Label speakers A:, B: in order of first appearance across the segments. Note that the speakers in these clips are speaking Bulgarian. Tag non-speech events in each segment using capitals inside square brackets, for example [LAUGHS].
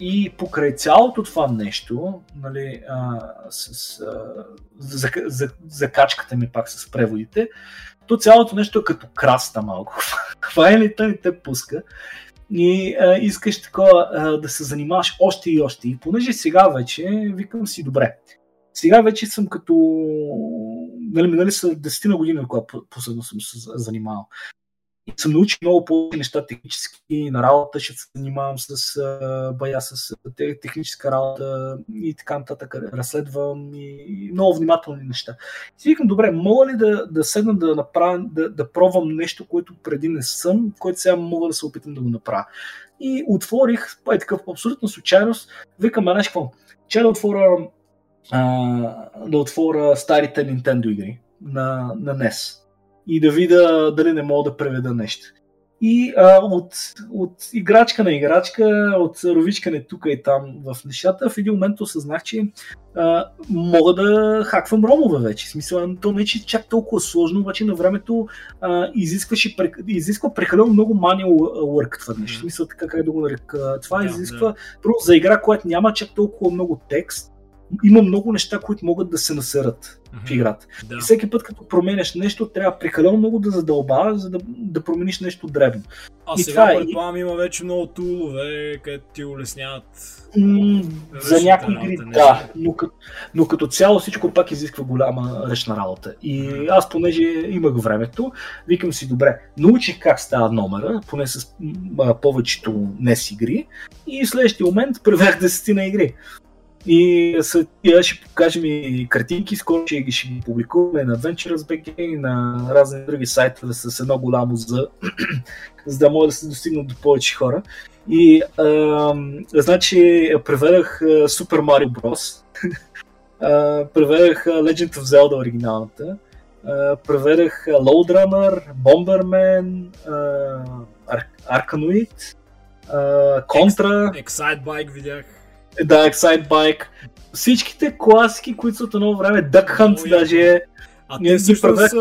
A: И покрай цялото това нещо, нали, а, с, а, за, за, закачката ми пак с преводите, то цялото нещо е като краста малко. [LAUGHS] Хвайли той те пуска и а, искаш такова а, да се занимаваш още и още. И понеже сега вече викам си добре. Сега вече съм като... Нали, минали са 10 на години, когато последно съм се занимавал съм научил много повече неща технически на работа, ще се занимавам с бая, с техническа работа и така нататък, разследвам и много внимателни неща. И си викам, добре, мога ли да, да седна да направя, да, да пробвам нещо, което преди не съм, което сега мога да се опитам да го направя. И отворих, е такъв абсолютно случайност, викам, знаеш какво, че да отворя, а, да отворя старите Nintendo игри на, на NES и да видя дали не мога да преведа нещо. И а, от, от играчка на играчка, от ровичкане тук и там в нещата, в един момент осъзнах, че а, мога да хаквам ромове вече. В смисъл, то не че чак толкова сложно, обаче на времето а, изискваше, изисква прекалено много manual work това нещо. В смисъл, така как да го нарека. Това да, изисква да. за игра, която няма чак толкова много текст, има много неща, които могат да се насерат mm-hmm. в играта. Да. И всеки път, като променяш нещо, трябва прекалено много да задълбава, за да, да промениш нещо дребно.
B: А и сега, предполагам, и... има вече много тулове, където ти улесняват.
A: М- за някои игри, да, но, но като цяло всичко пак изисква голяма ръчна работа. И mm. аз, понеже имах времето, викам си, добре, научих как става номера, поне с а, повечето NES игри, и в следващия момент превех десетина игри. И тия ще покажем и картинки, скоро ще ги, ще ги публикуваме на BG и на разни други сайтове с едно голямо за, [CLEARS THROAT] за да могат да се достигнат до повече хора. И а, значи преведах Super Mario Bros. [LAUGHS] преведах Legend of Zelda оригиналната. преведах Load Runner, Bomberman, Arkanoid, Contra.
B: Excite видях.
A: Да, Excite Bike. Всичките класики, които са от едно време, Duck Hunt oh, даже
B: а те всъщност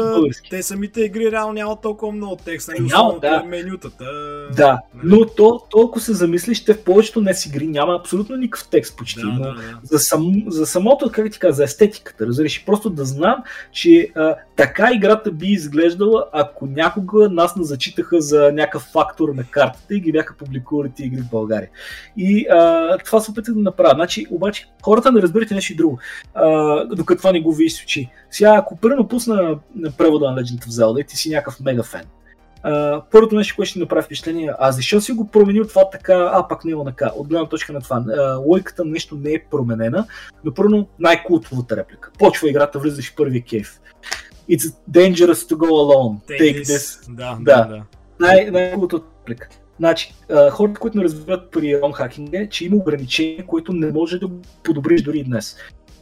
B: те самите игри реално нямат толкова много текст, нали? Няма, да. менютата.
A: Да, нали? но то, толкова се замислиш, те в повечето не си игри няма абсолютно никакъв текст почти. Да, но да, да. За, сам, за самото, как ти каза, за естетиката, разбираш, просто да знам, че а, така играта би изглеждала, ако някога нас не зачитаха за някакъв фактор на картата и ги бяха публикували тези игри в България. И а, това се опитах да направя. Значи, обаче, хората не разбирате нещо друго, а, докато това не го виж очи. Сега, ако примерно пусна превода на Legend of Zelda и ти си някакъв мега фен, Uh, първото нещо, което ще направи впечатление, а защо си го променил това така, а пак не е така. От гледна точка на това, uh, логиката на нещо не е променена, но първо най-култовата реплика. Почва играта, влизаш в първия кейф. It's dangerous to go alone. Take, Take this. this.
B: Да, да. да.
A: Най- най-култовата реплика. Значи, uh, хората, които не разбират при ром хакинг е, че има ограничение, което не може да подобриш дори днес.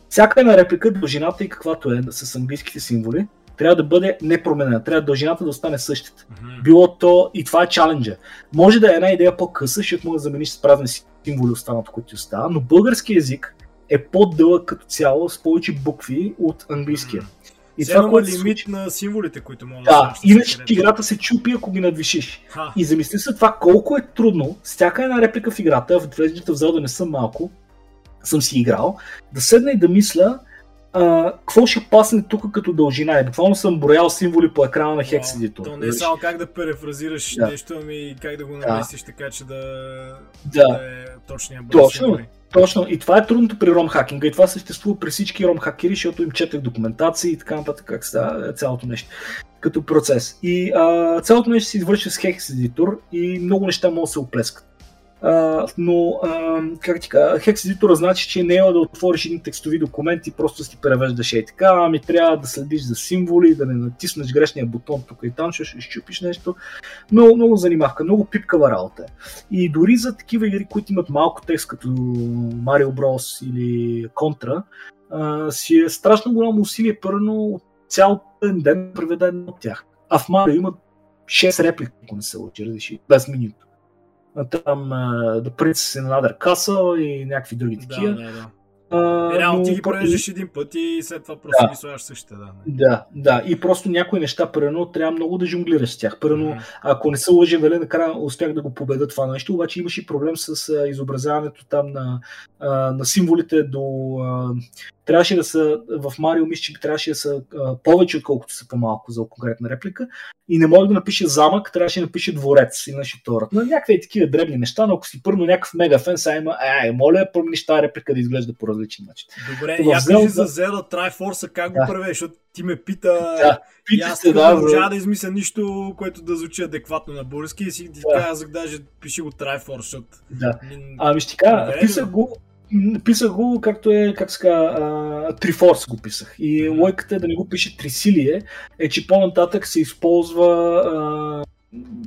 A: Всяка една реплика, дължината и каквато е с английските символи, трябва да бъде непроменена. Трябва дължината да остане същата. Mm-hmm. Било то, и това е чаленджа. Може да е една идея по-къса, защото може да замениш с празни символи останалото, което ти остава, но български язик е по-дълъг като цяло с повече букви от английския. Mm-hmm.
B: И това, което лимит случи... на символите, които могат
A: да Да, иначе играта се чупи, ако ги надвишиш. Ха. И замисли се това колко е трудно, всяка една реплика в играта, в Legend of да не съм малко, съм си играл, да седна и да мисля а, какво ще пасне тук като дължина. И буквално съм броял символи по екрана на Editor.
B: То не е само как да перефразираш да. нещо, ами как да го наместиш да. така, че да,
A: да. да е точния брой Точно. Символи. Точно. И това е трудното при ром хакинга. И това съществува при всички ром хакери, защото им четах документации и така нататък, как става цялото нещо като процес. И а, цялото нещо се извършва с Hex Editor и много неща могат да се оплескат. Uh, но, uh, как ти кажа, хекс едитора значи, че не е да отвориш един текстови документ и просто си превеждаш и така, ами трябва да следиш за символи, да не натиснеш грешния бутон тук и там, ще изчупиш нещо. Много, много занимавка, много пипкава работа. И дори за такива игри, които имат малко текст, като Mario Bros или Contra, uh, си е страшно голямо усилие, първо цял ден преведа от тях. А в Mario има 6 реплики, ако не се разреши, без минуто там uh, The Prince in Another Castle и някакви други такива.
B: Да, да, да. Реално ти ги превеждаш един път и след това просто да. ги слагаш същите. Да,
A: да, да. И просто някои неща, прено, трябва много да жонглираш с тях. Прено, mm-hmm. ако не се лъжи, нали, накрая успях да го победа това нещо, обаче имаше проблем с а, изобразяването там на, а, на символите до... А, трябваше да са, в Марио мисля, че трябваше да са а, повече, отколкото са по-малко за конкретна реплика. И не мога да напиша замък, трябваше да напиша дворец и на шиторът. На някакви такива дребни неща, но ако си първо някакъв мега фен, сега има, е, моля, промениш тази реплика да изглежда по различен начин.
B: Добре, я кажи за Zelda Triforce, как да. го правиш, защото ти ме пита,
A: да,
B: и аз се, да, не можа да измисля нищо, което да звучи адекватно на български и си ти да. казах, даже пиши го Triforce, защото...
A: Да. Ами ще кажа, писах го, Писах го, както е, как ска, Трифорс го писах. И лойката е да не го пише Трисилие, е, че по-нататък се използва а,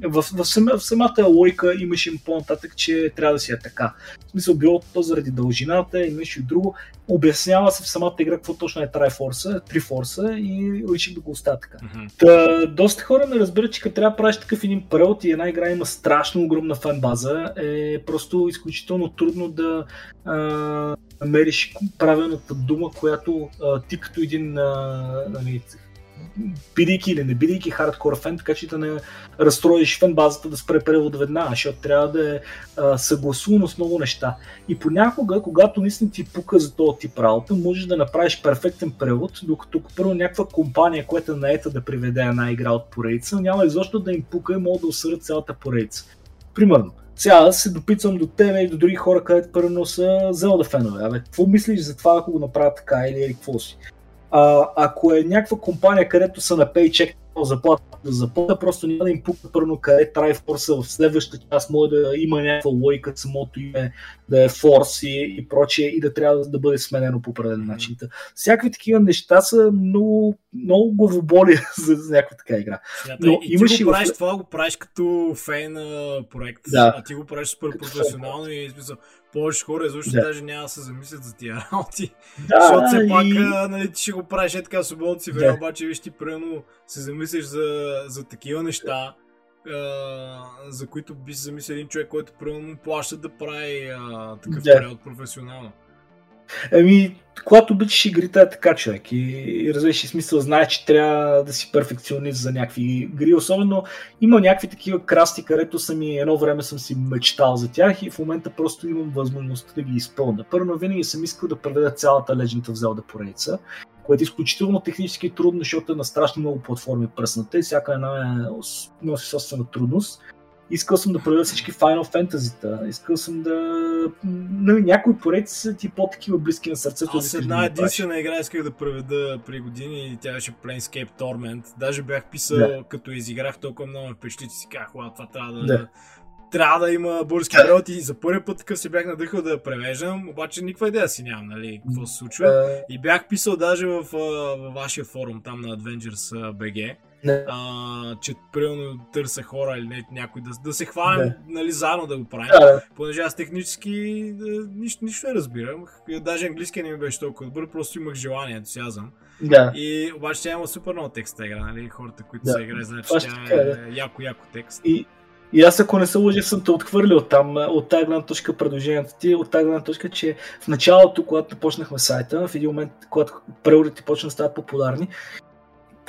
A: в, в, в самата лойка имаше по-нататък, че трябва да си е така. В смисъл, било то заради дължината, имаше и друго. Обяснява се в самата игра какво точно е Triforce, Triforce и реших да го оставя така. Mm-hmm. Та, доста хора не разбират, че като трябва да правиш такъв един превод и една игра има страшно огромна фан база, е просто изключително трудно да а, намериш правилната дума, която а, ти като един а, нали, бидейки или не бидейки хардкор фен, така че да не разстроиш фен базата да спре превода веднага, защото трябва да е съгласувано с много неща. И понякога, когато наистина ти пука за този тип работа, можеш да направиш перфектен превод, докато първо някаква компания, която е наета да приведе една игра от поредица, няма изобщо да им пука и могат да усърдят цялата поредица. Примерно, сега се допитвам до тебе и до други хора, където първо са Зелда фенове. Абе, какво мислиш за това, ако го направят така или какво си? Ако е някаква компания, където са на пейчек заплата заплата, просто няма да им пука първо къде Triforce в следващата част може да има някаква логика, самото име да е Force и, и прочие и да трябва да бъде сменено по определен начин. Всякакви такива неща са много, много главоболи [LAUGHS] за, за някаква така игра.
B: Но и имаш ти го правиш в... това, го правиш като фен на проект, да. а ти го правиш супер професионално и смисъл, повече хора изобщо да. даже няма да се замислят за тия [LAUGHS] работи. Да, Защото все пак, и... нали, ти ще го правиш е така свободно си да. обаче виж ти прено се замислиш за, за такива неща, а, за които би се замислил един човек, който прено плаща да прави а, такъв да. период професионално.
A: Еми, когато обичаш игрите е така човек и, и разбираш смисъл, знае, че трябва да си перфекционист за някакви игри. Особено има някакви такива красти, където съм и едно време съм си мечтал за тях и в момента просто имам възможността да ги изпълня. Първо винаги съм искал да преведа цялата Legend of Zelda поредица, което е изключително технически трудно, защото е на страшно много платформи пръсната и всяка една е, носи собствена трудност. Искал съм да правя всички Final Fantasy-та. Искал съм да... Нали, някои пореди са ти по-такива близки на сърцето.
B: Аз една единствена игра исках да проведа при години и тя беше Planescape Torment. Даже бях писал, да. като изиграх толкова много впечатлите си, казах, това трябва да, да трябва да има български превод и за първи път такъв се бях надъхал да превеждам, обаче никаква идея си нямам, нали, какво се случва. И бях писал даже в, в вашия форум, там на Avengers BG, не. А, че примерно търся хора или не, някой да, да се хванем, не. нали, заедно да го правим. Да, Понеже аз технически да, нищо, нищо не разбирам. Даже английски не ми беше толкова добър, просто имах желание, ентусиазъм. Да. И обаче тя има супер много текста игра, нали? Хората, които да. са играли, знаят, че тя е яко-яко текст.
A: И, и аз ако не се лъжа, съм те отхвърлил. Там от тази гледна точка предложението ти, от тази гледна точка, че в началото, когато почнахме сайта, в един момент, когато преводите почнаха да стават популярни,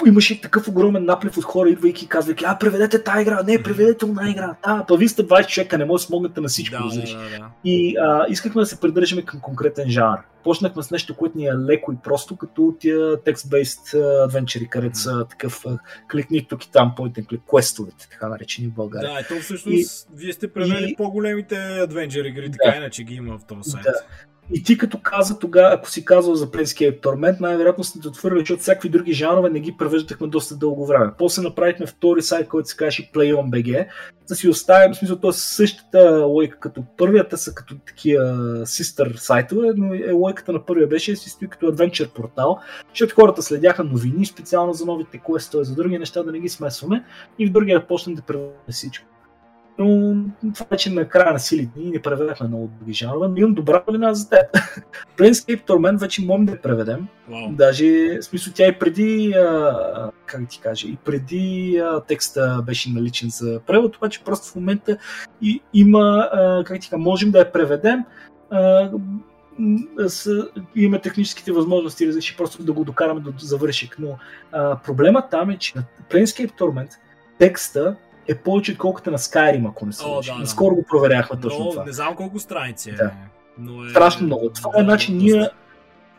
A: имаше такъв огромен наплив от хора, идвайки и казвайки, а, преведете тази игра, не, преведете една игра, да, па вие сте 20 човека, не може да смогнете на всичко, да, да, да, да. И а, искахме да се придържаме към конкретен жанр. Почнахме с нещо, което ни е леко и просто, като тия text-based адвенчери, където са такъв кликни тук и там, point and click, квестовете, така наречени в България.
B: Да, и то всъщност и, вие сте превели и, по-големите адвенчери игри, така да, иначе ги има в този сайт. Да.
A: И ти като каза тогава, ако си казал за Planescape Torment, най-вероятно сте отвърли, защото всякакви други жанрове не ги превеждахме доста дълго време. После направихме втори сайт, който се казваше PlayOnBG, да си оставим, в смисъл, то е същата лойка като първията са като такива sister сайтове, но е лойката на първия беше си стои като Adventure портал, защото хората следяха новини специално за новите квестове, за други неща да не ги смесваме и в другия почнем да превеждаме всичко но това вече на края на силите ни не преведахме много други жанрове, но имам добра новина за теб. [LAUGHS] Planescape Torment вече можем да я преведем. Wow. Даже, в смисъл, тя и преди, а, как ти кажа, и преди а, текста беше наличен за превод, обаче просто в момента и, има, а, как ти кажа, можем да я преведем. А, с, имаме техническите възможности разреши просто да го докараме до завършик. Но а, проблема там е, че на Planescape Torment текста е повече отколкото на Skyrim, ако не се лъжи. Да, Наскоро го проверяхме точно
B: но,
A: това.
B: Не знам колко страници е.
A: Да. Но е... Страшно много. Това е начин ние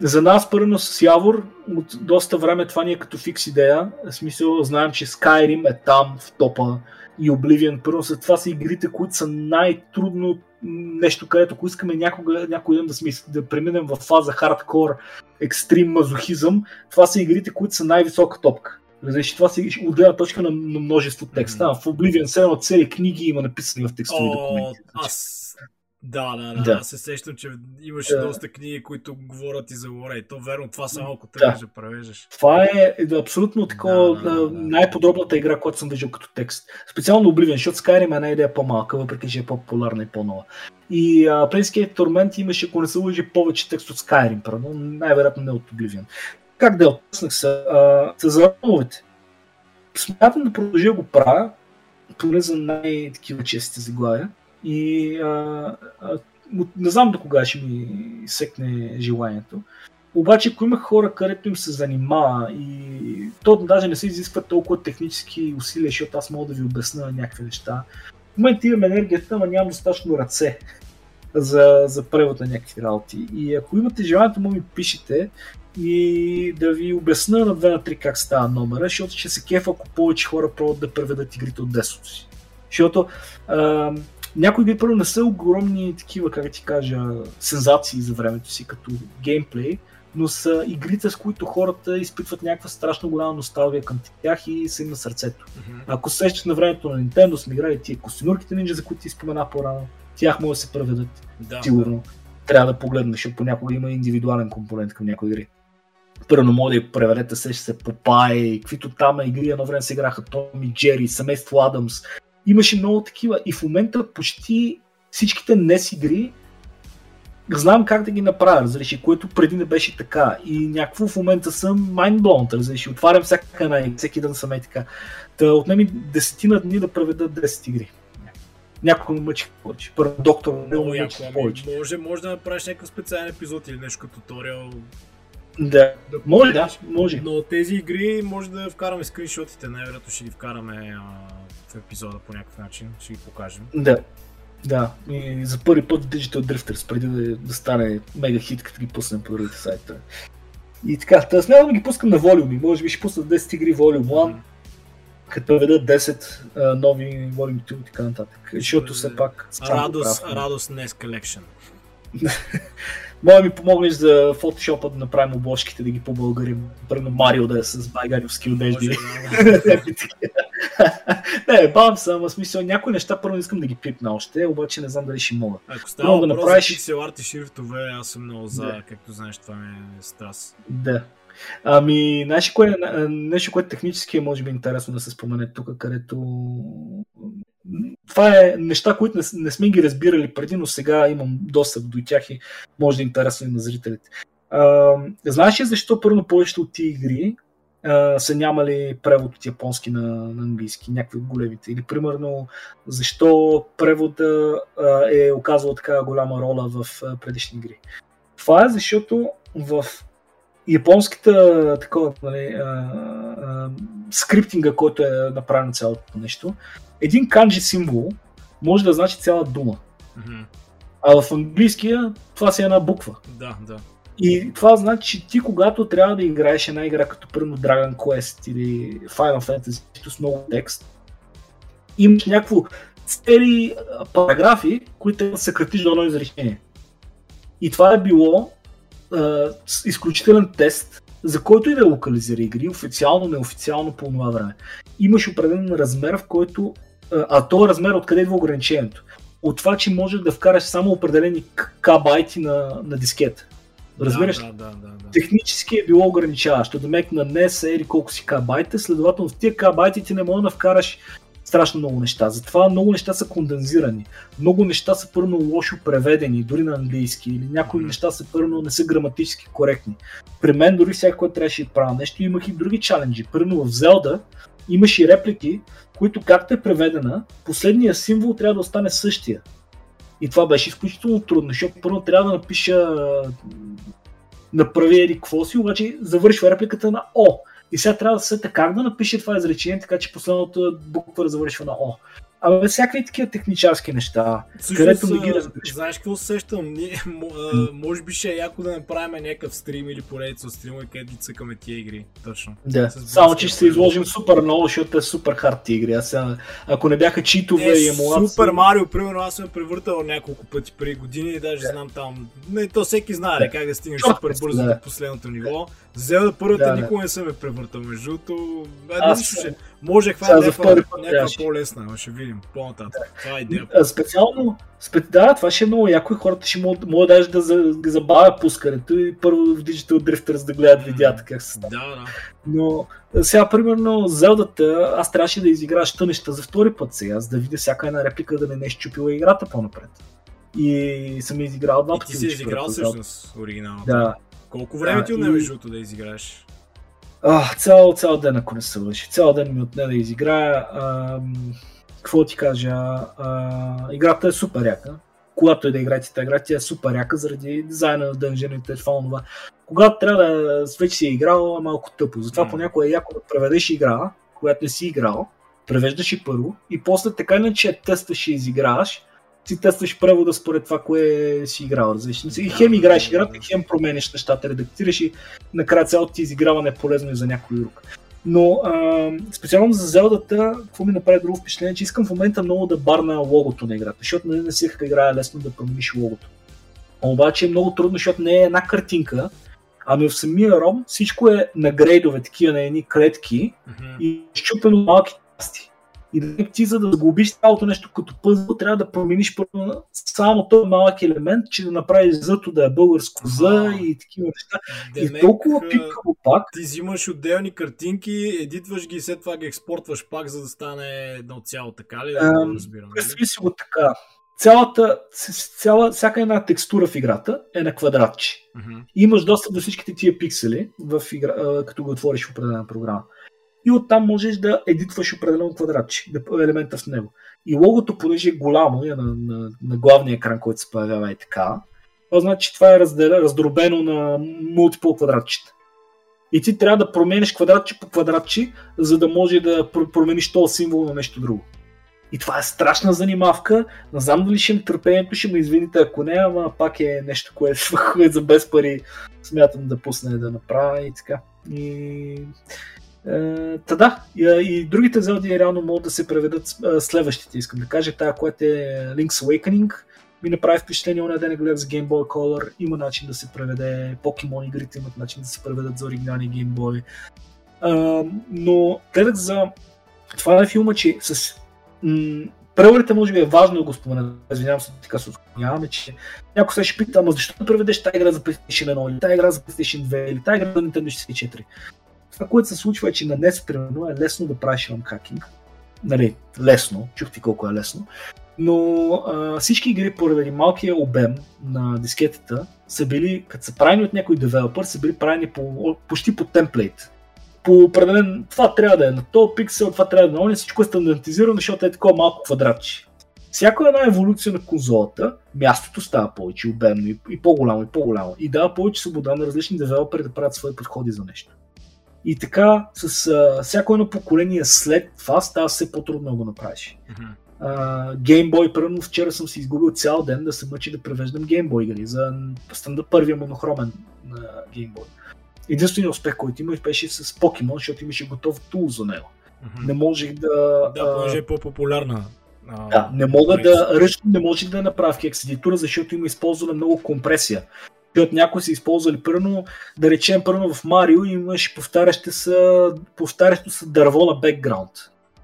A: за нас, първо с Явор, от доста време това ни е като фикс идея. В смисъл, знаем, че Skyrim е там в топа и Oblivion. Първо, след това са игрите, които са най-трудно нещо, където ако искаме някога, някой ден да, сме, да преминем в фаза хардкор, екстрим мазохизъм, това са игрите, които са най-висока топка. Разбираш, това си от гледна точка на, на множество текста. Mm-hmm. В Oblivion 7 цели книги има написани в текстови oh, документи.
B: Аз да, да, да, да. Аз се сещам, че имаше да. доста книги, които говорят и за лоре. И то верно, това само ако трябваше да. да превеждаш.
A: Това е, е абсолютно такова да, да, да, най-подробната игра, която съм виждал като текст. Специално Oblivion, защото Skyrim е една идея по-малка, въпреки че е по-популярна и по-нова. И uh, Planescape Torment имаше, ако не се лъжи, повече текст от Skyrim, но най-вероятно не от Oblivion. Как да отпуснах се? Uh, за новите. Смятам да продължа го правя, поне за най-такива чести заглавия и а, а, не знам до кога ще ми секне желанието. Обаче, ако има хора, където им се занимава и то даже не се изисква толкова технически усилия, защото аз мога да ви обясня някакви неща. В момента имам енергията, но нямам достатъчно ръце [LAUGHS] за, за превод на някакви работи. И ако имате желанието, му ми пишете и да ви обясна на 2 на 3 как става номера, защото ще се кефа, ако повече хора пробват да преведат игрите от десото си. Защото а, някои игри първо не са огромни такива, как ти кажа, сензации за времето си, като геймплей, но са игрите, с които хората изпитват някаква страшно голяма носталгия към тях и са им на сърцето. Mm-hmm. Ако сещаш на времето на Nintendo, сме играли тия костенурките нинджа, за които ти спомена по-рано, тях могат да се преведат. Да, Сигурно. Трябва да погледнеш, понякога има индивидуален компонент към някои игри. Първо може да преведете се, ще се Попай, каквито там игри, едно време се играха Томи Джери, семейство Адамс, имаше много такива. И в момента почти всичките NES игри знам как да ги направя, разреши, което преди не беше така. И някакво в момента съм mindblown, разреши. Отварям всяка и всеки ден съм е така. Та отнеми десетина дни да проведа 10 игри. Някой ме мъчи повече. Първо доктор
B: не ме мъчи повече. Може, може да направиш някакъв специален епизод или нещо като туториал
A: да, може, да, може.
B: Но тези игри може да вкараме скриншотите, най-вероятно ще ги вкараме а, в епизода по някакъв начин, ще ги покажем.
A: Да, да. И за първи път Digital Drifters, преди да, да стане мега хит, като ги пуснем по другите сайтове. И така, да смятам да ги пускам на волюми, може би ще пусна 10 игри волюм 1, mm-hmm. като ведат 10 а, нови волюм 2 и така нататък. Защото все пак...
B: Радост, радост NES Collection. [LAUGHS]
A: Може ми помогнеш за фотошопа да направим обложките, да ги побългарим. Първо Марио да е с байгаревски одежди. [LAUGHS] не, бавам се, ама смисъл някои неща първо искам да ги пипна още, обаче не знам дали ще мога.
B: Ако става да направиш... за пиксел арт и шрифтове, аз съм много за, да. както знаеш, това ми е страст.
A: Да. Ами, знаеш, кое, нещо, което технически е може би интересно да се спомене тук, където това е неща, които не, не сме ги разбирали преди, но сега имам достъп до тях и може да е интересно и на зрителите. А, знаеш ли защо първо повечето от тия игри а, са нямали превод от японски на, на английски, някакви от големите? Или примерно защо превода а, е оказал така голяма роля в а, предишни игри? Това е защото в японската такова, нали, а, а, скриптинга, който е направен цялото нещо, един канджи символ може да значи цяла дума. Mm-hmm. А в английския това си е една буква.
B: Да, да.
A: И това значи, че ти когато трябва да играеш една игра като първо Dragon Quest или Final Fantasy с много текст, имаш някакво цели параграфи, които да съкратиш до едно изречение. И това е било а, изключителен тест, за който и да локализира игри, официално, неофициално по това време. Имаш определен размер, в който а този размер откъде идва ограничението? От това, че можеш да вкараш само определени кабайти на, на дискета. Разбираш?
B: Да, да, да, да,
A: Технически е било ограничаващо. Да мек на NES ери колко си кабайта, следователно в тия кабайти ти не можеш да вкараш страшно много неща. Затова много неща са кондензирани. Много неща са първо лошо преведени, дори на английски, или някои mm-hmm. неща са първо не са граматически коректни. При мен дори всяко, трябваше да правя нещо, имах и други чаленджи. Първо в Zelda имаше реплики, които както е преведена, последния символ трябва да остане същия. И това беше изключително трудно, защото първо трябва да напиша направи еди какво си, обаче завършва репликата на О. И сега трябва да се как да напише това изречение, така че последната буква да завършва на О. Абе, всякакви такива технически неща,
B: Също
A: където
B: са,
A: не ги разбираш.
B: Знаеш какво усещам? Ние, може би ще е яко да направим някакъв стрим или поредица от стрима, където ги цъкаме тия игри. Точно.
A: Да, само че ще се изложим супер много, защото е супер хард игри. Аз сега, ако не бяха читове и
B: Е,
A: емулации...
B: Супер Марио, примерно, аз съм превъртал няколко пъти преди години и даже знам там. Не, то всеки знае
A: Да.
B: как да стигнеш супер бързо
A: да.
B: до последното ниво. Зелда първата
A: Да, да.
B: никога не съм я превъртал, между другото. Е,
A: Аз
B: ще. Може това е някаква,
A: втори път
B: някаква по-лесна, но ще видим по-нататък. Това е идея.
A: Специално, спе... да, това ще е много яко и хората ще могат, могат даже да за- да забавят пускането и първо в Digital Drifters да гледат видеята как се
B: Да,
A: става.
B: да.
A: Но а, сега, примерно, Зелдата, аз трябваше да изиграя щънеща за втори път сега, за да видя всяка една реплика да не не е щупила играта по-напред. И съм изиграл два
B: И
A: пъти.
B: ти си изиграл всъщност оригиналната.
A: Да.
B: Колко време
A: Да,
B: ти
A: и-
B: отне другото да изиграеш?
A: А, цял, цял ден, ако не се лъжи. Цял ден ми отне да изиграя. Какво ти кажа? А, играта е супер яка. Когато и да играете тази игра, тя е супер яка заради дизайна на дънжените, това, това. Когато трябва да вече си е играл, е малко тъпо. Затова
B: М.
A: понякога е яко да преведеш игра, която не си играл, превеждаш и първо, и после така иначе тестваш и изиграваш, си тестваш превода според това, кое си играл. Различно. И хем играеш играта, и хем промениш нещата, редактираш и накрая цялото ти изиграване е полезно и за някой друг. Но а, специално за Зелдата, какво ми направи друго впечатление, че искам в момента много да барна логото на играта, защото не, не си играе лесно да промениш логото. Обаче е много трудно, защото не е една картинка, ами в самия ром всичко е на грейдове, такива на едни клетки
B: Мгм.
A: и щупено малки части. И да ти, за да сглобиш цялото нещо като пъзъл, трябва да промениш първо само този малък елемент, че да направиш зъто да е българско за и такива неща.
B: Демек,
A: и толкова пипкаво пак,
B: Ти взимаш отделни картинки, едитваш ги и след това ги експортваш пак, за да стане едно цяло, така ли? Да го разбирам. нали?
A: Представи си го така. Цялата, цяла, всяка една текстура в играта е на квадратче. И имаш достъп до всичките тия пиксели, в игра, като го отвориш в определена програма. И оттам можеш да едитваш определено квадратче, елемента в него. И логото, понеже е голямо, е на, на, на главния екран, който се появява и така, това значи, че това е разделя, раздробено на мултипл квадратчета. И ти трябва да промениш квадратче по квадратче, за да може да пр- промениш този символ на нещо друго. И това е страшна занимавка. Не знам дали ще им търпението, ще ме извините ако не, ама пак е нещо, което, [LAUGHS] което за без пари смятам да пусне да направя и така. И... Е, та да, и, другите зелди реално могат да се преведат е, следващите, искам да кажа. Тая, която е Link's Awakening, ми направи впечатление, оня ден гледах за Game Boy Color, има начин да се преведе, Pokemon игрите имат начин да се преведат за оригинални Game Boy. Но гледах за това е филма, че с преводите може би е важно да го спомена. Извинявам се, така се отклоняваме, че някой се ще пита, ама защо да преведеш тази игра за PlayStation 1 или тази игра за PlayStation 2 или тази игра за Nintendo 64? Това, което се случва е, че на днес, примерно, е лесно да правиш хакинг. Нали, лесно, чух ти колко е лесно. Но а, всички игри поради малкия обем на дискетата са били, като са правени от някой девелопър, са били правени по, почти по темплейт. По определен, това трябва да е на този пиксел, това трябва да е на оня, всичко е стандартизирано, защото е такова малко квадратче. Всяка една еволюция на конзолата, мястото става повече обемно и, и по-голямо и по-голямо. И дава повече свобода на различни девелопери да правят свои подходи за нещо. И така, с а, всяко едно поколение след това става все по-трудно да го направиш.
B: Мгм.
A: Uh, примерно вчера съм си изгубил цял ден да се мъчи да превеждам Game Boy игри за стандарт първия монохромен на Boy. Единственият успех, който имах, беше с Pokemon, защото имаше готов тул за него.
B: Мгм.
A: Не можех да...
B: Да, понеже е по-популярна. а,
A: да, не мога да ръчно не можех да направя в едитора, защото има използвана много компресия. Защото някои са използвали първо, да речем първо в Марио имаш повтарящо се, повтарящо се дърво на бекграунд.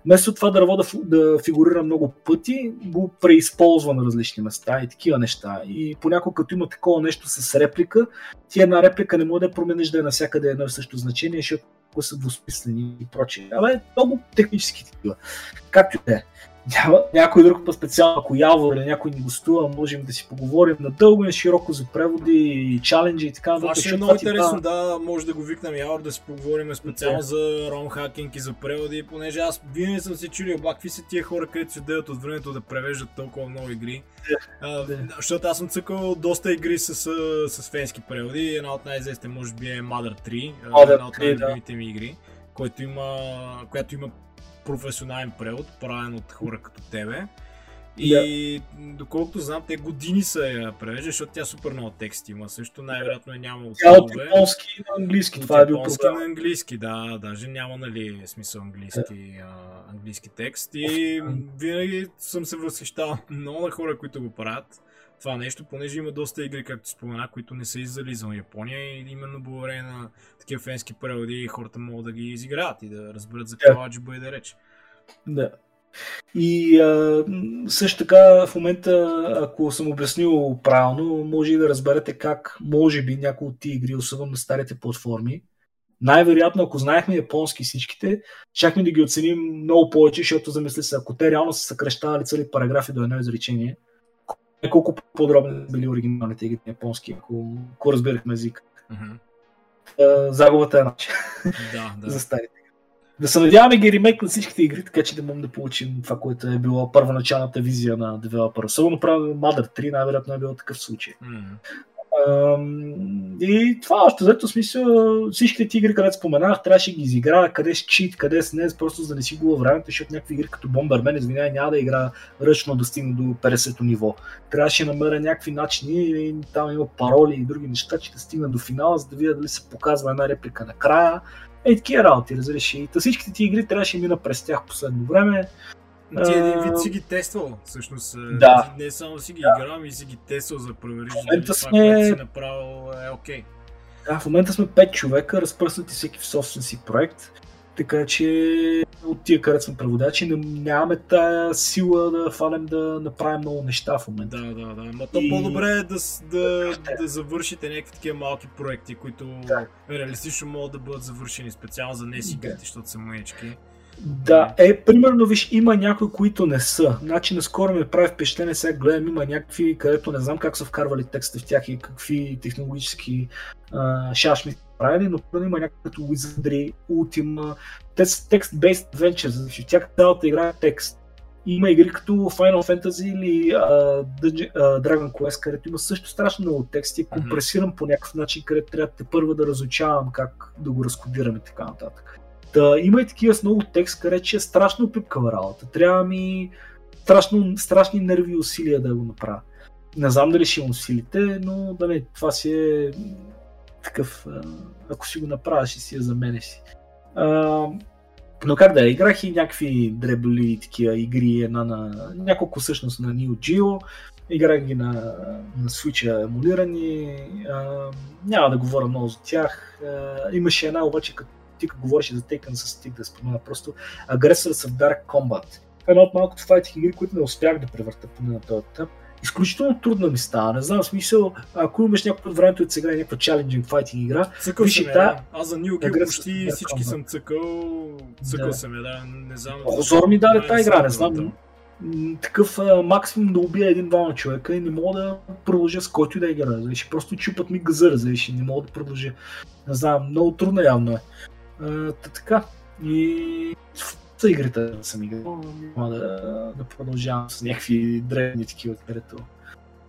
A: Вместо това дърво да, да фигурира много пъти, го преизползва на различни места и такива неща. И понякога като има такова нещо с реплика, ти една реплика не може да промениш да е навсякъде едно и също значение, защото са двусмислени и прочее. Абе, много технически такива. Както и да е. Няма, някой друг по специално, ако Явор или някой ни гостува, можем да си поговорим надълго и широко за преводи и чаленджи и така
B: нататък. Това ще е много интересно, да, може да го викнем Явор да си поговорим специално yeah. за ром хакинг и за преводи, понеже аз винаги съм се чудил, ба, какви са тия хора, където се дадат от времето да превеждат толкова много игри. Yeah. А, yeah. Защото аз съм цъкал доста игри с, с, фенски преводи, една от най-известните може би е Mother 3, Mother една от най-любимите да. ми игри, има, която има професионален превод, правен от хора като тебе. И yeah. доколкото знам, те години са я превежда, защото тя супер много текст има. Също най-вероятно е няма
A: Тя от японски на английски, това е бил
B: проблем. на английски, да, даже няма нали, смисъл английски, yeah. а, английски текст. И винаги съм се възхищавал [LAUGHS] много на хора, които го правят това нещо, понеже има доста игри, както спомена, които не са издали за Япония и именно благодарение на такива фенски преводи хората могат да ги изиграят и да разберат за какво yeah. бъде да реч.
A: Да. И а, също така в момента, ако съм обяснил правилно, може и да разберете как може би някои от тия игри, особено на старите платформи, най-вероятно, ако знаехме японски всичките, чакме да ги оценим много повече, защото замисли се, ако те реално са съкрещавали цели параграфи до едно изречение, колко подробни били оригиналните игри на японски, ако, ако разбирахме език. Mm-hmm. загубата е начин
B: да, да.
A: за старите. Да се надяваме ги ремейк на всичките игри, така че да можем да получим това, което е било първоначалната визия на девелопера. Особено правя Mother 3, най-вероятно е било такъв случай. Mm-hmm. И това още взето смисъл, всичките ти игри, където споменах, трябваше да ги изиграя, къде с чит, къде с не, просто за да не си губа времето, защото някакви игри като Bomberman, извинявай, няма да игра ръчно да стигне до 50-то ниво. Трябваше да намеря някакви начини, там има пароли и други неща, че да стигна до финала, за да видя дали се показва една реплика накрая. Ей, такива работи, разреши. Та всичките ти игри трябваше да мина през тях последно време.
B: Ти един вид си ги тествал, всъщност.
A: Да.
B: Не само си ги да. играл, и си ги тествал за провериш,
A: дали това, сме... което
B: си направил е окей. Okay.
A: Да, в момента сме 5 човека, разпръснати всеки в собствен си проект. Така че от тия, където сме преводачи, нямаме тая сила да фанем да направим много неща в момента.
B: Да, да, да. Но то и... по-добре е да, да, да завършите някакви такива малки проекти, които да. реалистично могат да бъдат завършени специално за не си да. защото са мънички.
A: Да, е, примерно, виж, има някои, които не са. Значи, наскоро ми прави впечатление, сега гледам, има някакви, където не знам как са вкарвали текста в тях и какви технологически а, шашми правили, но примерно има някакви като Wizardry, Ultima, text-based adventures, в тях цялата игра е текст. Има игри като Final Fantasy или uh, Dragon Quest, където има също страшно много тексти, компресирам mm-hmm. по някакъв начин, където трябва да те първа да разучавам как да го разкодираме и така нататък. Та, има и такива с много текст, където че е страшно пипкава работа. Трябва ми страшно, страшни нерви и усилия да го направя. Не знам дали ще имам силите, но да не, това си е такъв, ако си го направя, ще си е за мене си. А, но как да е, играх и някакви дребли такива игри, една на няколко всъщност на Neo Geo, играх ги на, на Switch емулирани, а, няма да говоря много за тях. А, имаше една обаче като ти говориш за Taken с стик да спомена просто Aggressors в Dark Combat. Това е една от малкото файтинг игри, които не успях да превърта поне на този етап. Изключително трудно ми става. Не знам, смисъл, ако имаш от времето да се играе някаква challenging fighting игра,
B: цъкал съм да. Аз за New Game почти всички съм цъкал, цъкал да. съм я, да, не знам.
A: Озор ми даде тази игра, не знам. Такъв а, максимум да убия един-двама човека и не мога да продължа с който и да игра. Зависи, просто чупат ми газъра, зависи, не мога да продължа. Не знам, много трудно явно е. Та, така. И са игрите да съм играл. Няма да, да продължавам с някакви древни такива, където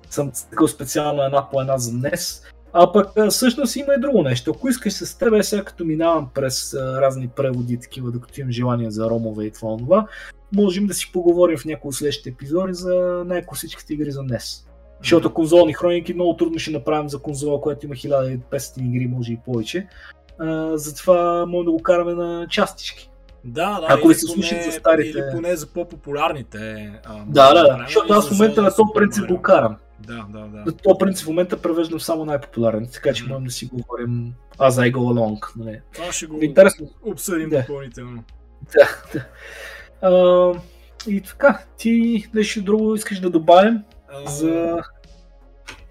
A: съм такъв специално една по една за днес. А пък всъщност има и друго нещо. Ако искаш с тебе, сега като минавам през разни преводи, такива, докато имам желание за ромове и това, това можем да си поговорим в някои от следващите епизоди за някои всичките игри за днес. Защото конзолни хроники много трудно ще направим за конзола, която има 1500 игри, може и повече затова може да го караме на частички.
B: Да, да.
A: Ако ви се слушат за старите.
B: Или поне за по-популярните.
A: А, да, да, да. Защото аз в момента на този принцип го карам.
B: Да, да, да.
A: На този принцип в момента превеждам само най-популярните, така че можем да си говорим as I go along. Нали.
B: Това ще го Интересно. обсъдим да. допълнително.
A: Да, да. А, и така, ти нещо друго искаш да добавим а... за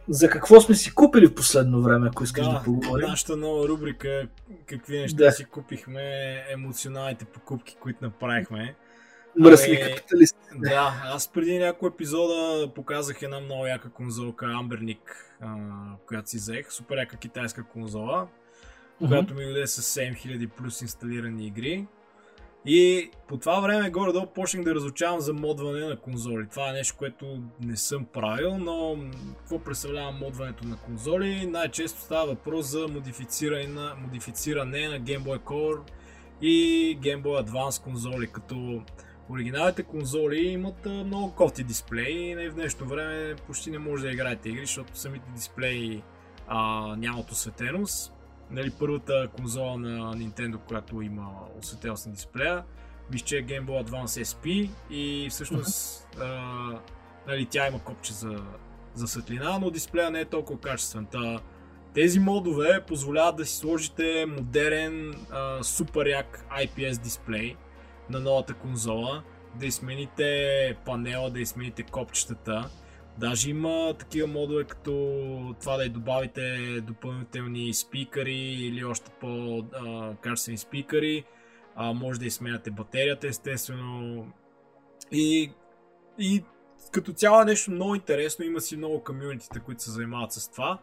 A: за какво сме си купили в последно време, ако искаш да, да поговорим.
B: Нашата нова рубрика, какви неща да. си купихме, емоционалните покупки, които направихме.
A: Мръсни ами, капиталисти.
B: Да, аз преди няколко епизода показах една много яка конзолка Амберник, която си взех. Супер яка китайска конзола, която ми даде с 7000 плюс инсталирани игри. И по това време горе-долу почнах да разучавам за модване на конзоли. Това е нещо, което не съм правил, но какво представлява модването на конзоли? Най-често става въпрос за модифициране на, модифициране на Game Boy Color и Game Boy Advance конзоли, като оригиналните конзоли имат много кофти дисплеи и в днешно време почти не може да играете игри, защото самите дисплеи а, нямат осветеност нали, първата конзола на Nintendo, която има осветелост на дисплея. Виж, че е Game Boy Advance SP и всъщност uh-huh. а, нали, тя има копче за, за светлина, но дисплея не е толкова качествен. Та, тези модове позволяват да си сложите модерен, а, супер як IPS дисплей на новата конзола, да измените панела, да измените копчетата Даже има такива модове, като това да й добавите допълнителни спикъри или още по-качествени спикъри. А, може да изсменяте батерията, естествено. И, и като цяло е нещо много интересно. Има си много комьюнитите, които се занимават с това.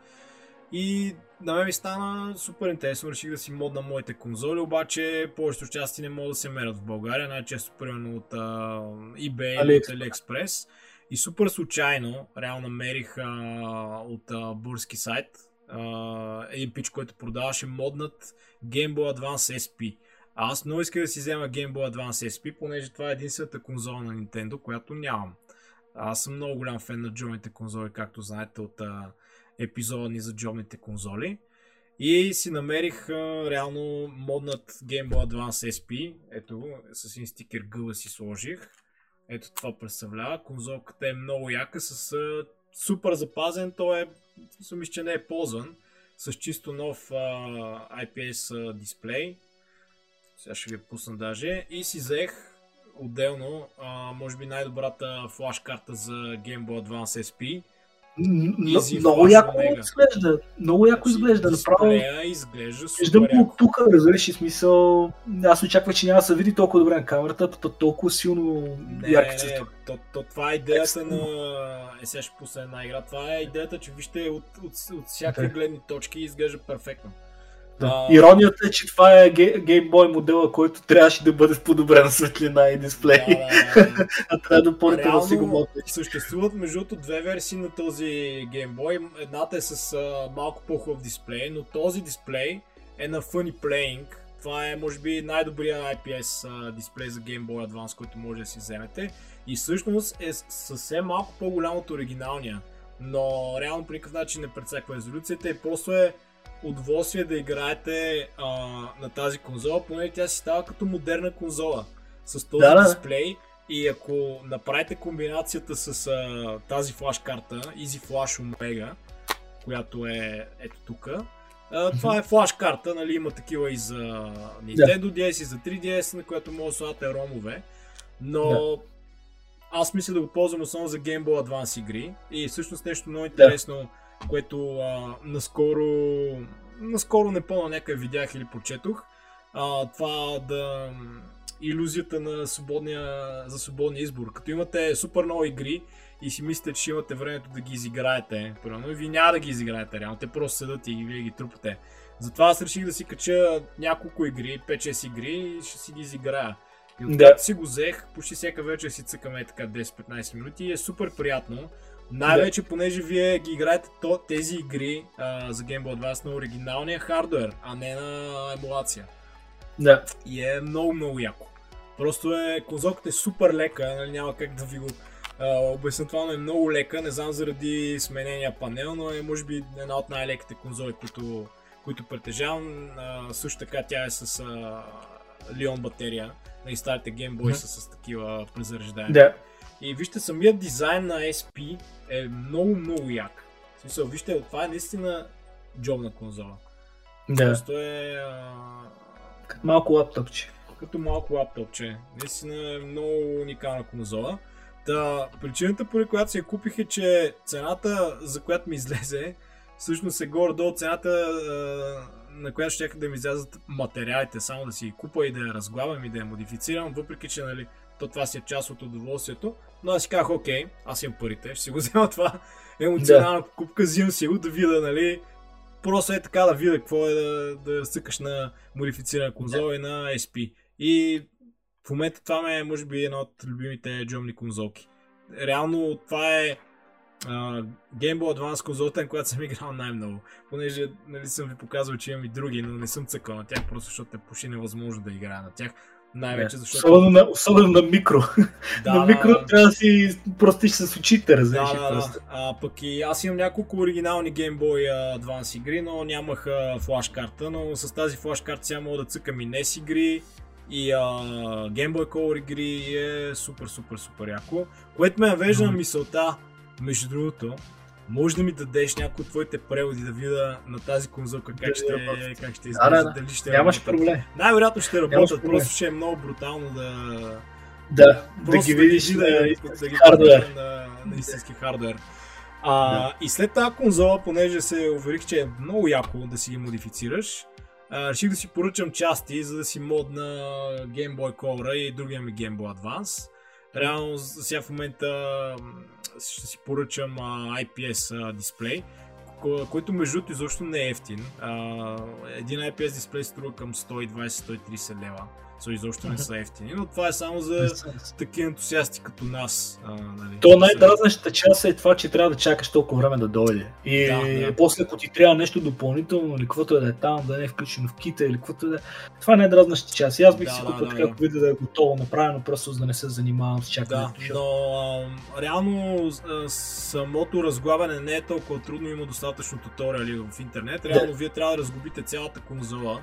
B: И на мен ми стана супер интересно. Реших да си модна моите конзоли, обаче повечето части не могат да се мерят в България. Най-често примерно от uh, eBay или от AliExpress. И супер случайно, реално намерих а, от а, бурски сайт а, един пич, който продаваше моднат Game Boy Advance SP. А аз много исках да си взема Game Boy Advance SP, понеже това е единствената конзола на Nintendo, която нямам. Аз съм много голям фен на джобните конзоли, както знаете от а, епизода ни за джобните конзоли. И си намерих а, реално моднат Game Boy Advance SP. Ето, с един стикер гъла си сложих. Ето това представлява. Конзолката е много яка, с а, супер запазен. Той е, мисля, че не е ползван. С чисто нов а, IPS а, дисплей. Сега ще ви пусна даже. И си взех отделно, а, може би най-добрата флаш карта за Game Boy Advance SP
A: Easy много яко изглежда. Много яко изглежда.
B: Направо. изглежда
A: Виждам го тук, разбираш и смисъл. Аз очаквах, че няма да се види толкова добре на камерата, то толкова силно ярки цветове.
B: То, то, това е идеята на... Е, сега ще пусна една игра. Това е идеята, че вижте от, от, от всякакви гледни точки изглежда перфектно.
A: Да. Иронията е, че това е Game Boy модела, който трябваше да бъде с подобрена светлина и дисплей. Да, да, да. [LAUGHS] а трябва допълнително да си го модне.
B: Съществуват между другото две версии на този Game Boy. Едната е с а, малко по-хубав дисплей, но този дисплей е на Funny Playing. Това е, може би, най-добрия IPS а, дисплей за Game Boy Advance, който може да си вземете. И всъщност е съвсем малко по-голям от оригиналния. Но реално по никакъв начин не прецаква резолюцията и просто е удоволствие да играете а, на тази конзола, поне тя си става като модерна конзола. С този да, дисплей. И ако направите комбинацията с а, тази флаш карта, Easy Flash Omega, която е ето тук, това е флаш карта, нали, има такива и за Nintendo DS и за 3DS, на която може да слагате ромове, но да. аз мисля да го ползвам основно за Game Boy Advance игри. И всъщност нещо много интересно да което а, наскоро, наскоро не помня някъде видях или прочетох. А, това да иллюзията на свободния, за свободния избор. Като имате супер много игри и си мислите, че имате времето да ги изиграете, примерно, и вие няма да ги изиграете реално, те просто седат и вие ги трупате. Затова аз реших да си кача няколко игри, 5-6 игри и ще си ги изиграя. И от да. си го взех, почти всяка вечер си цъкаме така 10-15 минути и е супер приятно. Най-вече, да. понеже вие ги играете то, тези игри а, за Game Boy Advance на оригиналния хардвер, а не на емулация.
A: Да.
B: И е много, много яко. Просто е, конзолката е супер лека, нали, няма как да ви го обясня това, но е много лека, не знам заради сменения панел, но е може би една от най-леките конзоли, които, които притежавам. А, също така тя е с а, Лион батерия, на и старите Game Boy mm-hmm. са с такива презареждаеми.
A: Да.
B: И вижте, самият дизайн на SP е много, много як. В смисъл, вижте, това е наистина джобна конзола.
A: Да.
B: Просто е... А...
A: Като малко лаптопче.
B: Като малко лаптопче. Наистина е много уникална конзола. Та, причината, поради която се я купих е, че цената, за която ми излезе, всъщност е горе-долу цената, на която ще да ми излязат материалите, само да си купа и да я разглавям и да я модифицирам, въпреки че нали, то това си е част от удоволствието. Но аз си казах, окей, аз имам парите, ще си го [LAUGHS] взема това емоционална да. покупка, взимам си го да видя, нали, просто е така да видя какво е да, да съкаш на модифицирана конзола да. и на SP. И в момента това ме е, може би, една от любимите джомни конзолки. Реално това е Uh, Game Boy Advance конзолата, на която съм играл най-много. Понеже нали, съм ви показал, че имам и други, но не съм цъкал на тях, просто защото е почти невъзможно да играя на тях. Най-вече защото...
A: Особено на, особено на микро. [LAUGHS] Да, на микро да, трябва да си простиш с очите, разбираш.
B: Да, да, да. А, пък и аз имам няколко оригинални Game Boy Advance игри, но нямах флаш карта, но с тази флаш карта сега мога да цъкам и NES игри, и а, Game Boy Color игри е супер, супер, супер яко. Което ме навежда на мисълта, между другото, може да ми дадеш някои от твоите преводи да видя на тази конзолка как ще, как ще изглежда,
A: да, да, дали ще Нямаш проблем.
B: Най-вероятно ще работят, просто ще е много брутално да...
A: Да, да ги видиш да, на,
B: да, хардвер. На, на истински хардвер. А, да. И след тази конзола, понеже се уверих, че е много яко да си ги модифицираш, а, реших да си поръчам части, за да си модна Game Boy Color и другия ми Game Boy Advance. Реално сега в момента ще си поръчам а, IPS а, дисплей, който между другото изобщо не е ефтин. А, един IPS дисплей струва към 120-130 лева са изобщо не са [LAUGHS] ефтини, но това е само за такива ентусиасти като нас. А, нали,
A: То най-дразнащата част е това, че трябва да чакаш толкова време да дойде. И да, да. после, ако ти трябва нещо допълнително, или каквото е да е там, да не е включено в кита, или каквото е да е. Това не е дразнащата част. И аз бих да, си купил да, така, да. видя да е готово направено, просто за да не се занимавам с чакането.
B: Да, но а, реално а, самото разглавяне не е толкова трудно, има достатъчно туториали в интернет. Реално да. вие трябва да разгубите цялата конзола,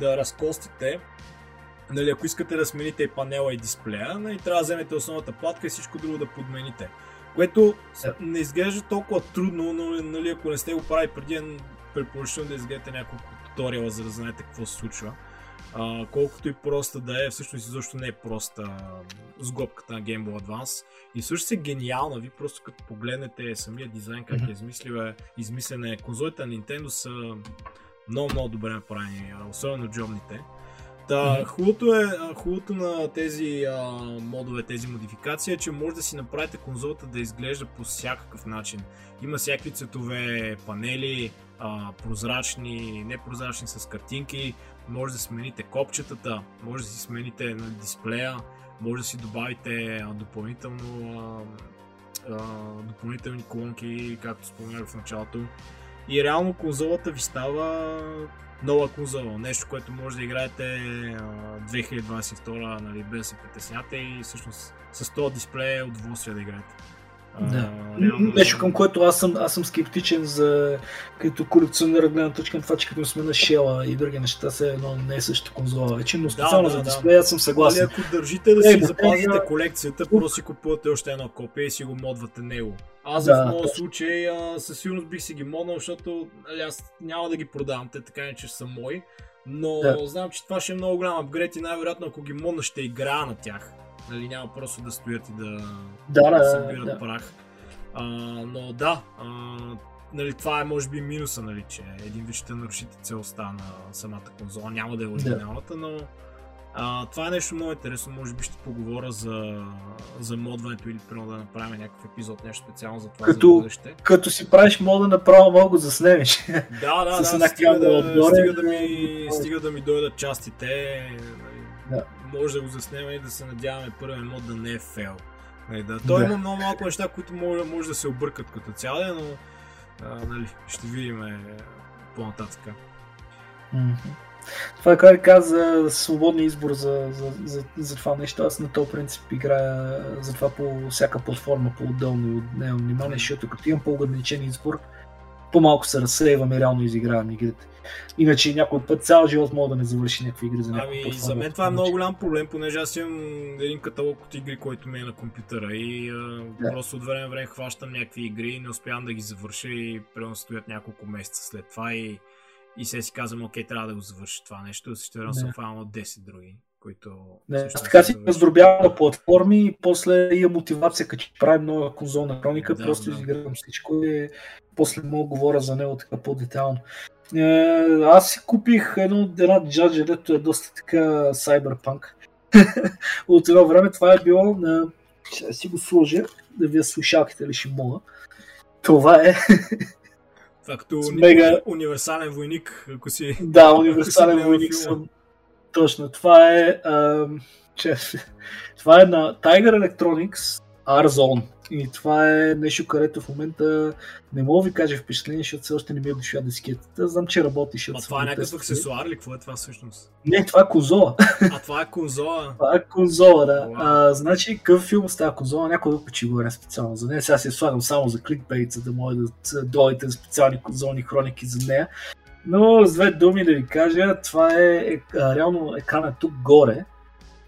B: да разкостите Нали, ако искате да смените и панела и дисплея, нали, трябва да вземете основната платка и всичко друго да подмените. Което не изглежда толкова трудно, но нали, ако не сте го правили преди, препоръчвам да изгледате няколко туториала, за да знаете какво се случва. А, колкото и проста да е, всъщност изобщо не е проста сглобката на Game Boy Advance. И също е гениална, ви просто като погледнете самия дизайн, как е измислил, е, измислене. Конзолите на Nintendo са много, много добре направени, особено джобните. Mm-hmm. хубавото, е, хубавото на тези а, модове, тези модификации е, че може да си направите конзолата да изглежда по всякакъв начин. Има всякакви цветове, панели, а, прозрачни, непрозрачни с картинки, може да смените копчетата, може да си смените на дисплея, може да си добавите а, допълнително а, а, допълнителни колонки, както споменах в началото. И реално конзолата ви става нова конзола, нещо, което може да играете 2022, нали, без да се притесняте и всъщност с този дисплей е удоволствие да играете.
A: Да. реално... Нещо към което аз съм, аз съм скептичен за като колекционер гледна точка на това, че като сме на Шела и други неща, се едно не е същата конзола вече, но специално да, да, за дисплея аз съм съгласен.
B: Али, ако държите да си е, запазите е, колекцията, просто си купувате още едно копие и си го модвате него. Аз да, в моят случай а, със сигурност бих си ги моднал, защото али, аз няма да ги продавам, те така не че са мои. Но да. знам, че това ще е много голям апгрейд и най-вероятно ако ги модна ще играя на тях. Нали, няма просто да стоят и да,
A: да, да,
B: да събират да. прах. А, но да, а, нали, това е може би минуса, нали, че един вид ще нарушите целостта на самата конзола. Няма да е оригиналната, но а, това е нещо много интересно. Може би ще поговоря за, за модването или примерно да направим някакъв епизод, нещо специално за това
A: като,
B: за бъдеще.
A: Като си правиш мода, направо мога да заснемеш. [LAUGHS]
B: Да, да, да, стига да, отгоре, стига, да ми, стига да ми дойдат частите. Нали, да. Може да го заснема и да се надяваме първият мод да не е фейл. Нали, да. Той да. има много малко неща, които може, може да се объркат като цяло, но а, нали, ще видим е, по-нататък.
A: Mm-hmm. Това е как каза свободния избор за, за, за, за това нещо. Аз на този принцип играя за това по всяка платформа по-отделно и отнемам внимание, защото като имам по-ограничен избор, по-малко се разсейвам и реално изигравам игрите. Иначе някой път цял живот мога да не завърши някакви игри за някаква
B: Ами, за мен това е много голям проблем, понеже аз имам един каталог от игри, който ми е на компютъра и да. просто от време на време хващам някакви игри и не успявам да ги завърша и примерно стоят няколко месеца след това и, и се си казвам, окей, трябва да го завърша това нещо, също време съм фанал от 10 други които...
A: Не, така си раздробявам на платформи и после има мотивация, като правим нова конзолна хроника, да, просто да. изигравам всичко и после мога говоря за него така по-детално. Е, аз си купих едно, една джаджа, дето е доста така cyberpunk. [LAUGHS] от едно време това е било на... Ще си го сложа, да вие слушалките ли ще мога. Това е...
B: Това като уни...
A: мега-
B: универсален войник, ако си...
A: Да, универсален войник съм. Точно. Това е... ам, че, [LAUGHS] това е на Tiger Electronics R-Zone. И това е нещо, където в момента не мога ви кажа впечатление, защото все още не ми е дошла дискетата. Знам, че работи, защото
B: А това е някакъв аксесуар или какво е това всъщност?
A: Не, това е конзола. [LAUGHS]
B: А това е конзола.
A: Това е конзола, да.
B: Уау.
A: А, значи, какъв филм с тази конзола? Някой друг ще говоря специално за нея. Сега я слагам само за кликбейт, за да може да дойдете специални конзолни хроники за нея. Но с две думи да ви кажа, това е, е реално екрана е тук горе,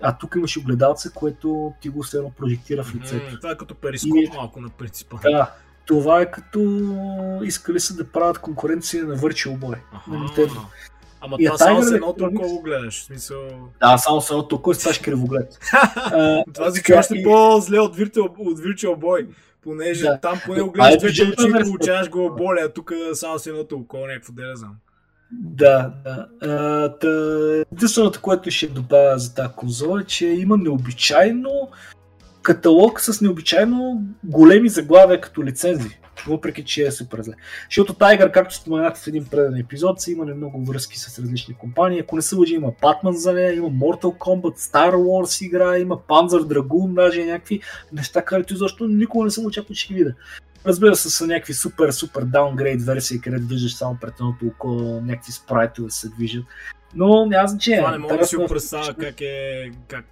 A: а тук имаш огледалце, което ти го все едно прожектира в лицето.
B: М, Това е като перископ
A: И-
B: малко на принципа.
A: Да, това е като искали са да правят конкуренция на Virtual Boy. на Nintendo.
B: Ама това само с едно толкова гледаш. Смисъл...
A: Да, само с едно толкова ставаш кривоглед. [LAUGHS]
B: Това си още
A: и-
B: по-зле от Virtual, от Virtual Boy. Понеже
A: Да.
B: там поне го гледаш двете очи и получаваш го боля, а тук само с едното око, някакво да знам.
A: Да, да. Единственото, което ще добавя за тази конзола е, че има необичайно каталог с необичайно големи заглавия като лицензи. Въпреки, че е супер зле. Защото Tiger, както споменахте в един преден епизод, са имали много връзки с различни компании. Ако не се лъжи, има Batman за нея, има Mortal Kombat, Star Wars игра, има Panzer Dragoon, даже някакви неща, където изобщо никога не съм очаквал, че ги видя. Разбира се, са някакви супер, супер даунгрейд версии, където виждаш само пред едното око някакви спрайтове се движат. Но няма значение.
B: Това не мога да си го
A: е,
B: представя как е... Как,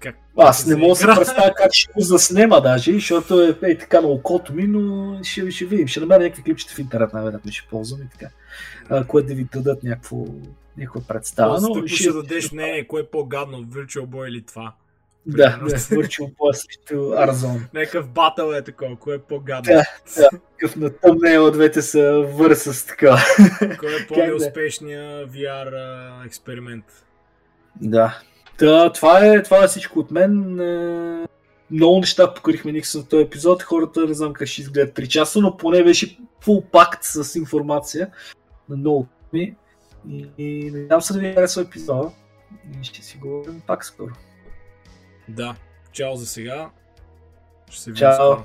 B: как,
A: Аз не
B: се
A: мога да
B: игра.
A: представя как ще го заснема даже, защото е, е така на окото ми, но ще, ще видим. Ще намеря някакви клипчета в интернет, най-вероятно ще ползвам и така, а, което да ви дадат някакво, някаква представа. Но
B: тъпо ще дадеш мнение, кое е по-гадно, Virtual Boy или това.
A: Да, да, Virtual Boy срещу Arzon.
B: Някакъв батъл е такова, кое е по-гадно.
A: Да. Какъв на тъмнейл от двете са върса с така.
B: Кой е [LAUGHS] по-неуспешният VR а, експеримент?
A: Да. Та, това, е, това е всичко от мен. Е, Много неща покрихме Никс на този епизод. Хората не знам как ще изгледат 3 часа, но поне беше фул пакт с информация на много ми. И, и надявам се да ви харесва епизода. И ще си говорим пак скоро.
B: Да. Чао за сега. Ще се видим
A: Чао.